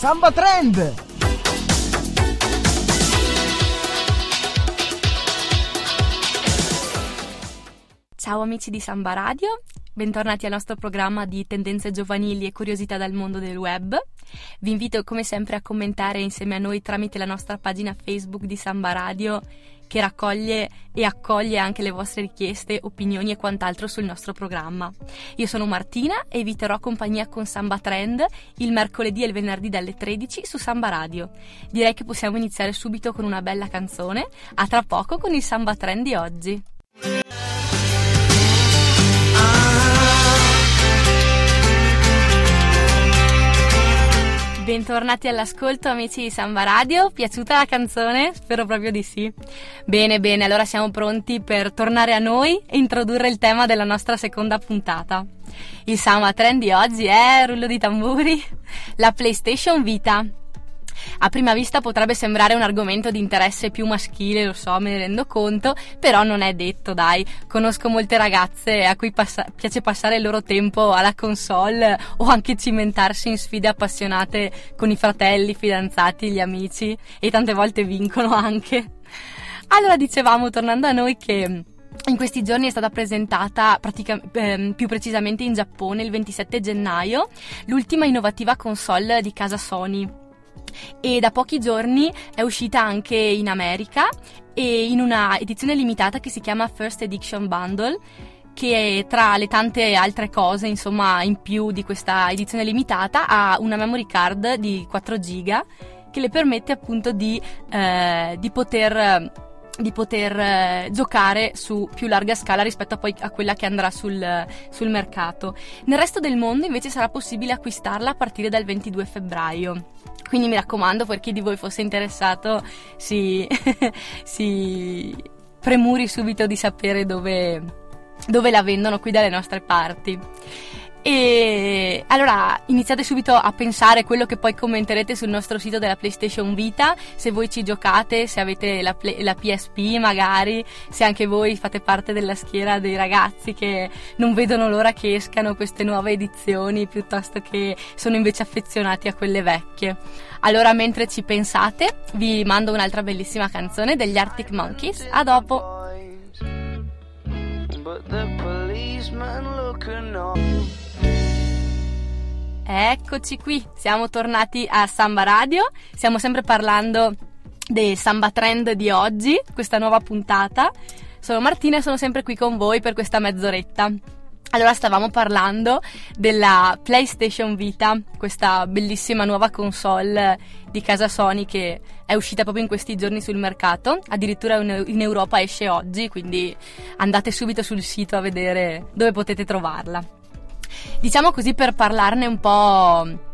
Samba Trend! Ciao amici di Samba Radio, bentornati al nostro programma di tendenze giovanili e curiosità dal mondo del web. Vi invito come sempre a commentare insieme a noi tramite la nostra pagina Facebook di Samba Radio che raccoglie e accoglie anche le vostre richieste, opinioni e quant'altro sul nostro programma. Io sono Martina e vi terrò compagnia con Samba Trend il mercoledì e il venerdì dalle 13 su Samba Radio. Direi che possiamo iniziare subito con una bella canzone, a tra poco con il Samba Trend di oggi. Bentornati all'ascolto amici di Samba Radio, piaciuta la canzone? Spero proprio di sì. Bene, bene, allora siamo pronti per tornare a noi e introdurre il tema della nostra seconda puntata. Il Samba Trend di oggi è, rullo di tamburi, la PlayStation Vita. A prima vista potrebbe sembrare un argomento di interesse più maschile, lo so, me ne rendo conto, però non è detto, dai. Conosco molte ragazze a cui passa- piace passare il loro tempo alla console o anche cimentarsi in sfide appassionate con i fratelli, i fidanzati, gli amici e tante volte vincono anche. Allora dicevamo, tornando a noi, che in questi giorni è stata presentata pratica- ehm, più precisamente in Giappone il 27 gennaio l'ultima innovativa console di casa Sony e da pochi giorni è uscita anche in America e in una edizione limitata che si chiama First Edition Bundle che tra le tante altre cose, insomma, in più di questa edizione limitata ha una memory card di 4 giga che le permette appunto di, eh, di poter di poter eh, giocare su più larga scala rispetto a, poi, a quella che andrà sul, sul, mercato. Nel resto del mondo invece sarà possibile acquistarla a partire dal 22 febbraio. Quindi mi raccomando, per chi di voi fosse interessato, si, si premuri subito di sapere dove, dove la vendono qui dalle nostre parti. E allora iniziate subito a pensare quello che poi commenterete sul nostro sito della PlayStation Vita, se voi ci giocate, se avete la, play, la, PSP magari, se anche voi fate parte della schiera dei ragazzi che non vedono l'ora che escano queste nuove edizioni piuttosto che sono invece affezionati a quelle vecchie. Allora mentre ci pensate vi mando un'altra bellissima canzone degli Arctic Monkeys, a dopo! But the policeman looking on Eccoci qui, siamo tornati a Samba Radio, stiamo sempre parlando del Samba Trend di oggi, questa nuova puntata. Sono Martina e sono sempre qui con voi per questa mezz'oretta. Allora stavamo parlando della PlayStation Vita, questa bellissima nuova console di casa Sony che è uscita proprio in questi giorni sul mercato, addirittura in Europa esce oggi, quindi andate subito sul sito a vedere dove potete trovarla. Diciamo così per parlarne un po'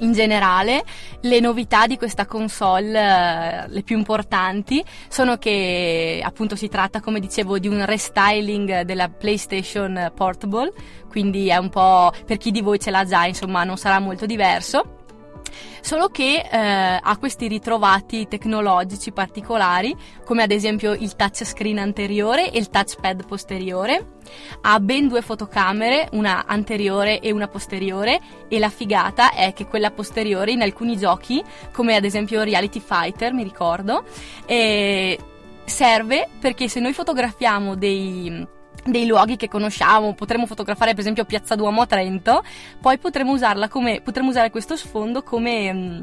in generale, le novità di questa console, eh, le più importanti, sono che appunto si tratta, come dicevo, di un restyling della PlayStation Portable, quindi è un po' per chi di voi ce l'ha già, insomma, non sarà molto diverso solo che eh, ha questi ritrovati tecnologici particolari, come ad esempio il touchscreen anteriore e il touchpad posteriore. Ha ben due fotocamere, una anteriore e una posteriore, e la figata è che quella posteriore in alcuni giochi, come ad esempio Reality Fighter, mi ricordo, eh, serve perché se noi fotografiamo dei dei luoghi che conosciamo, potremmo fotografare per esempio Piazza Duomo a Trento, poi potremmo usarla come, potremmo usare questo sfondo come, mm,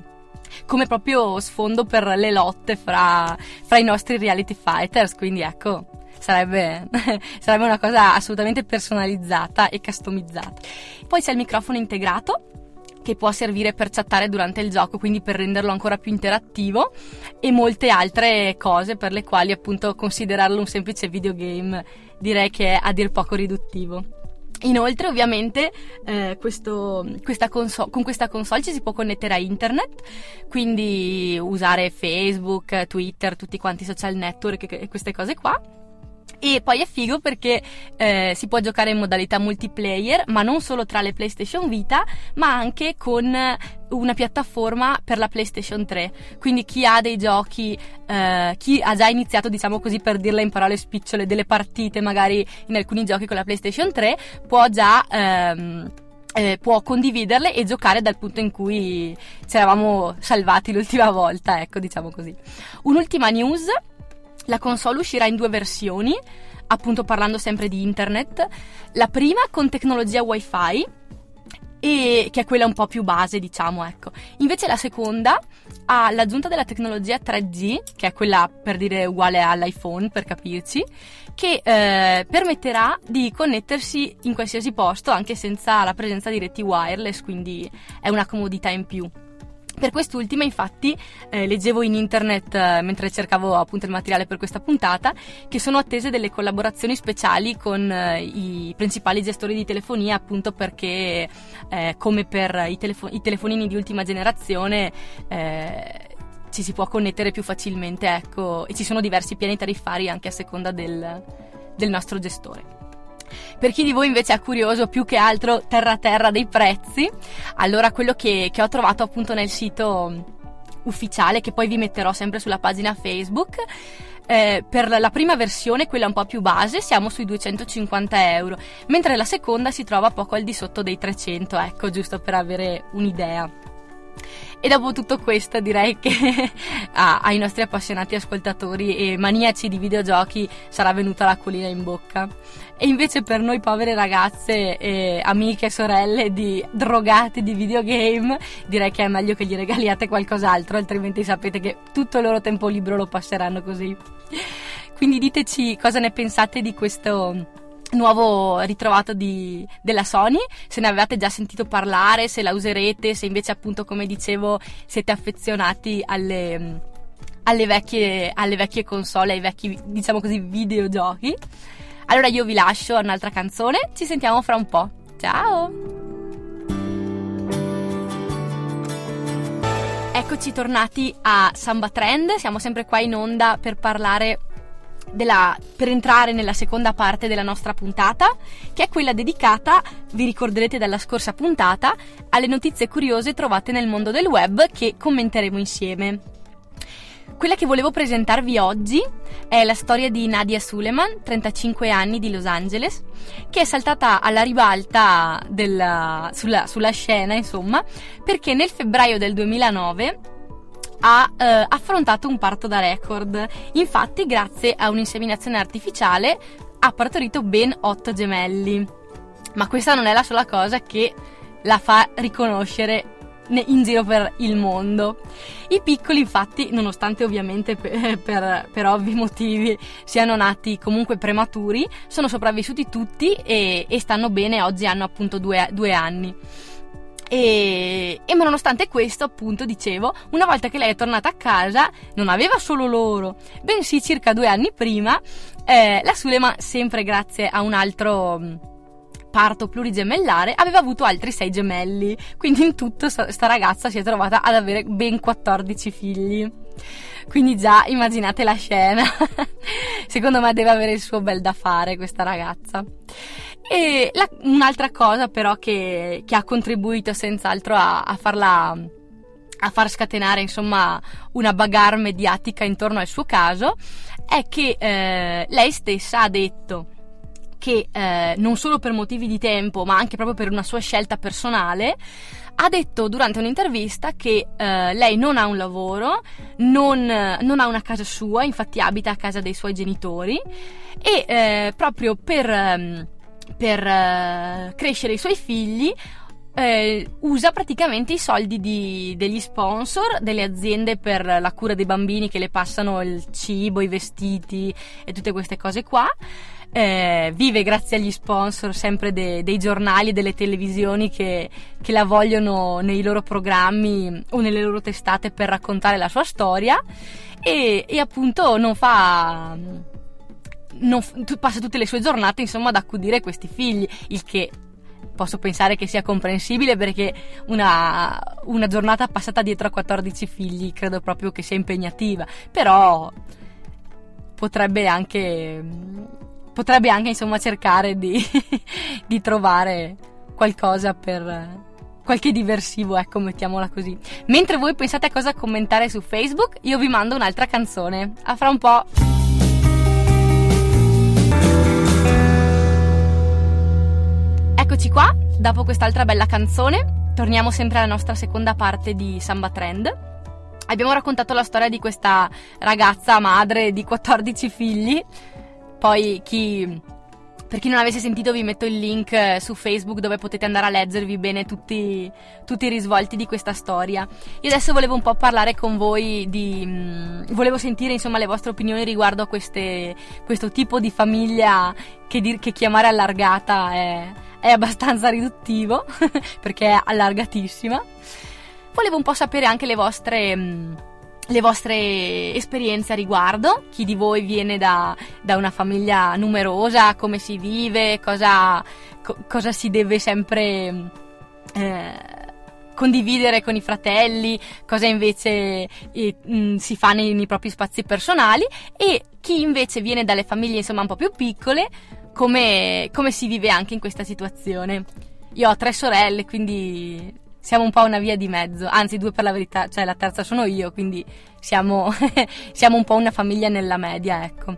come proprio sfondo per le lotte fra, fra i nostri reality fighters, quindi ecco, sarebbe, sarebbe una cosa assolutamente personalizzata e customizzata. Poi c'è il microfono integrato che può servire per chattare durante il gioco, quindi per renderlo ancora più interattivo e molte altre cose per le quali appunto considerarlo un semplice videogame direi che è a dir poco riduttivo. Inoltre, ovviamente, eh, questo, questa console, con questa console ci si può connettere a internet, quindi usare Facebook, Twitter, tutti quanti i social network e queste cose qua e poi è figo perché eh, si può giocare in modalità multiplayer, ma non solo tra le PlayStation Vita, ma anche con una piattaforma per la PlayStation 3. Quindi chi ha dei giochi, eh, chi ha già iniziato, diciamo così per dirla in parole spicciole, delle partite magari in alcuni giochi con la PlayStation 3, può già... Ehm, eh, può condividerle e giocare dal punto in cui ci eravamo salvati l'ultima volta, ecco, diciamo così. Un'ultima news, la console uscirà in due versioni, appunto parlando sempre di internet. La prima con tecnologia wifi e che è quella un po' più base, diciamo, ecco. Invece la seconda ha l'aggiunta della tecnologia 3G, che è quella per dire uguale all'iPhone, per capirci, che eh, permetterà di connettersi in qualsiasi posto anche senza la presenza di reti wireless, quindi è una comodità in più. Per quest'ultima, infatti, eh, leggevo in internet eh, mentre cercavo appunto il materiale per questa puntata che sono attese delle collaborazioni speciali con eh, i principali gestori di telefonia, appunto perché, eh, come per i, telefo- i, telefonini di ultima generazione, eh, ci si può connettere più facilmente, ecco, e ci sono diversi piani tariffari anche a seconda del, del nostro gestore. Per chi di voi invece è curioso più che altro terra terra dei prezzi, allora quello che, che ho trovato appunto nel sito ufficiale, che poi vi metterò sempre sulla pagina Facebook, eh, per la prima versione, quella un po' più base, siamo sui 250 euro, mentre la seconda si trova poco al di sotto dei 300, ecco, giusto per avere un'idea. E dopo tutto questo direi che ah, ai nostri appassionati ascoltatori e maniaci di videogiochi sarà venuta l'acquolina in bocca. E invece per noi povere ragazze e amiche e sorelle di drogati di videogame direi che è meglio che gli regaliate qualcos'altro, altrimenti sapete che tutto il loro tempo libero lo passeranno così. Quindi diteci cosa ne pensate di questo nuovo ritrovato di, della Sony, se ne avevate già sentito parlare, se la userete, se invece appunto come dicevo siete affezionati alle, alle, vecchie, alle vecchie console, ai vecchi diciamo così videogiochi. Allora io vi lascio a un'altra canzone, ci sentiamo fra un po'. Ciao! Eccoci tornati a Samba Trend, siamo sempre qua in onda per parlare della, per entrare nella seconda parte della nostra puntata, che è quella dedicata, vi ricorderete dalla scorsa puntata, alle notizie curiose trovate nel mondo del web che commenteremo insieme. Quella che volevo presentarvi oggi è la storia di Nadia Suleiman, 35 anni di Los Angeles, che è saltata alla ribalta della, sulla, sulla scena, insomma, perché nel febbraio del 2009 ha eh, affrontato un parto da record. Infatti, grazie a un'inseminazione artificiale, ha partorito ben 8 gemelli. Ma questa non è la sola cosa che la fa riconoscere in giro per il mondo. I piccoli, infatti, nonostante ovviamente per, per, per, ovvi motivi siano nati comunque prematuri, sono sopravvissuti tutti e, e stanno bene. Oggi hanno appunto due, due anni. E, e, ma nonostante questo, appunto, dicevo, una volta che lei è tornata a casa, non aveva solo loro, bensì circa due anni prima, eh, la Sulema, sempre grazie a un altro mm, parto plurigemellare, aveva avuto altri sei gemelli. Quindi in tutto sta, ragazza si è trovata ad avere ben 14 figli. Quindi già immaginate la scena. Secondo me deve avere il suo bel da fare questa ragazza. E la, un'altra cosa però che, che, ha contribuito senz'altro a, a farla a far scatenare insomma una bagarre mediatica intorno al suo caso è che eh, lei stessa ha detto che eh, non solo per motivi di tempo ma anche proprio per una sua scelta personale ha detto durante un'intervista che eh, lei non ha un lavoro, non, non, ha una casa sua, infatti abita a casa dei suoi genitori e eh, proprio per... Per uh, crescere i suoi figli eh, usa praticamente i soldi di, degli sponsor, delle aziende per la cura dei bambini che le passano il cibo, i vestiti e tutte queste cose qua. Eh, vive grazie agli sponsor sempre de, dei giornali e delle televisioni che, che, la vogliono nei loro programmi o nelle loro testate per raccontare la sua storia e, e appunto non fa non, passa tutte le sue giornate insomma ad accudire questi figli, il che posso pensare che sia comprensibile perché una, una, giornata passata dietro a 14 figli credo proprio che sia impegnativa, però potrebbe anche, potrebbe anche insomma cercare di, di trovare qualcosa per qualche diversivo, ecco, mettiamola così. Mentre voi pensate a cosa commentare su Facebook, io vi mando un'altra canzone. A fra un po'. Eccoci qua, dopo quest'altra bella canzone, torniamo sempre alla nostra seconda parte di Samba Trend. Abbiamo raccontato la storia di questa ragazza madre di 14 figli, poi chi per chi non avesse sentito vi metto il link eh, su Facebook dove potete andare a leggervi bene tutti, tutti i risvolti di questa storia. Io adesso volevo un po' parlare con voi di... Mh, mm, volevo sentire insomma le vostre opinioni riguardo a queste, questo tipo di famiglia che, dir, che chiamare allargata è, è abbastanza riduttivo perché è allargatissima. Volevo un po' sapere anche le vostre... Mm, le vostre esperienze a riguardo, chi di voi viene da, da una famiglia numerosa, come si vive, cosa, co- cosa si deve sempre eh, condividere con i fratelli, cosa invece eh, mh, mm, si fa nei, nei, propri spazi personali? E chi invece viene dalle famiglie insomma un po' più piccole, come, come si vive anche in questa situazione. Io ho tre sorelle, quindi siamo un po' una via di mezzo, anzi due per la verità, cioè la terza sono io, quindi siamo, siamo un po' una famiglia nella media, ecco.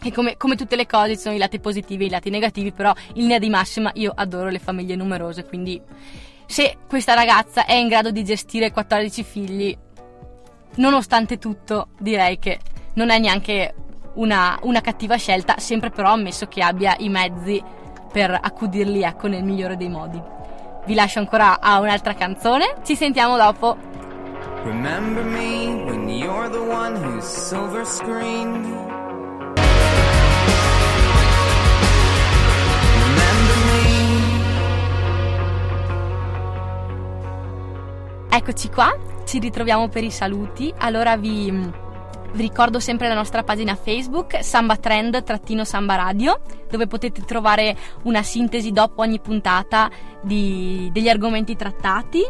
E come, come, tutte le cose ci sono i lati positivi e i lati negativi, però in linea di massima io adoro le famiglie numerose, quindi se questa ragazza è in grado di gestire 14 figli, nonostante tutto direi che non è neanche una, una cattiva scelta, sempre però ammesso che abbia i mezzi per accudirli ecco, nel migliore dei modi. Vi lascio ancora a un'altra canzone. Ci sentiamo dopo. Remember me when you're the one who's silver screened. Eccoci qua, ci ritroviamo per i saluti. Allora vi vi ricordo sempre la nostra pagina Facebook, Samba Trend-Samba Radio, dove potete trovare una sintesi dopo ogni puntata di, degli argomenti trattati,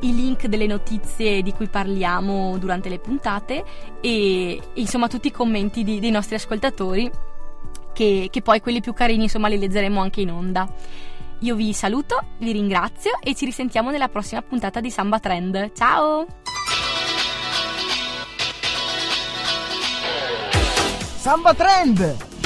i link delle notizie di cui parliamo durante le puntate e, insomma tutti i commenti di, dei nostri ascoltatori, che, che poi quelli più carini insomma li leggeremo anche in onda. Io vi saluto, vi ringrazio e ci risentiamo nella prossima puntata di Samba Trend. Ciao! Samba Trend!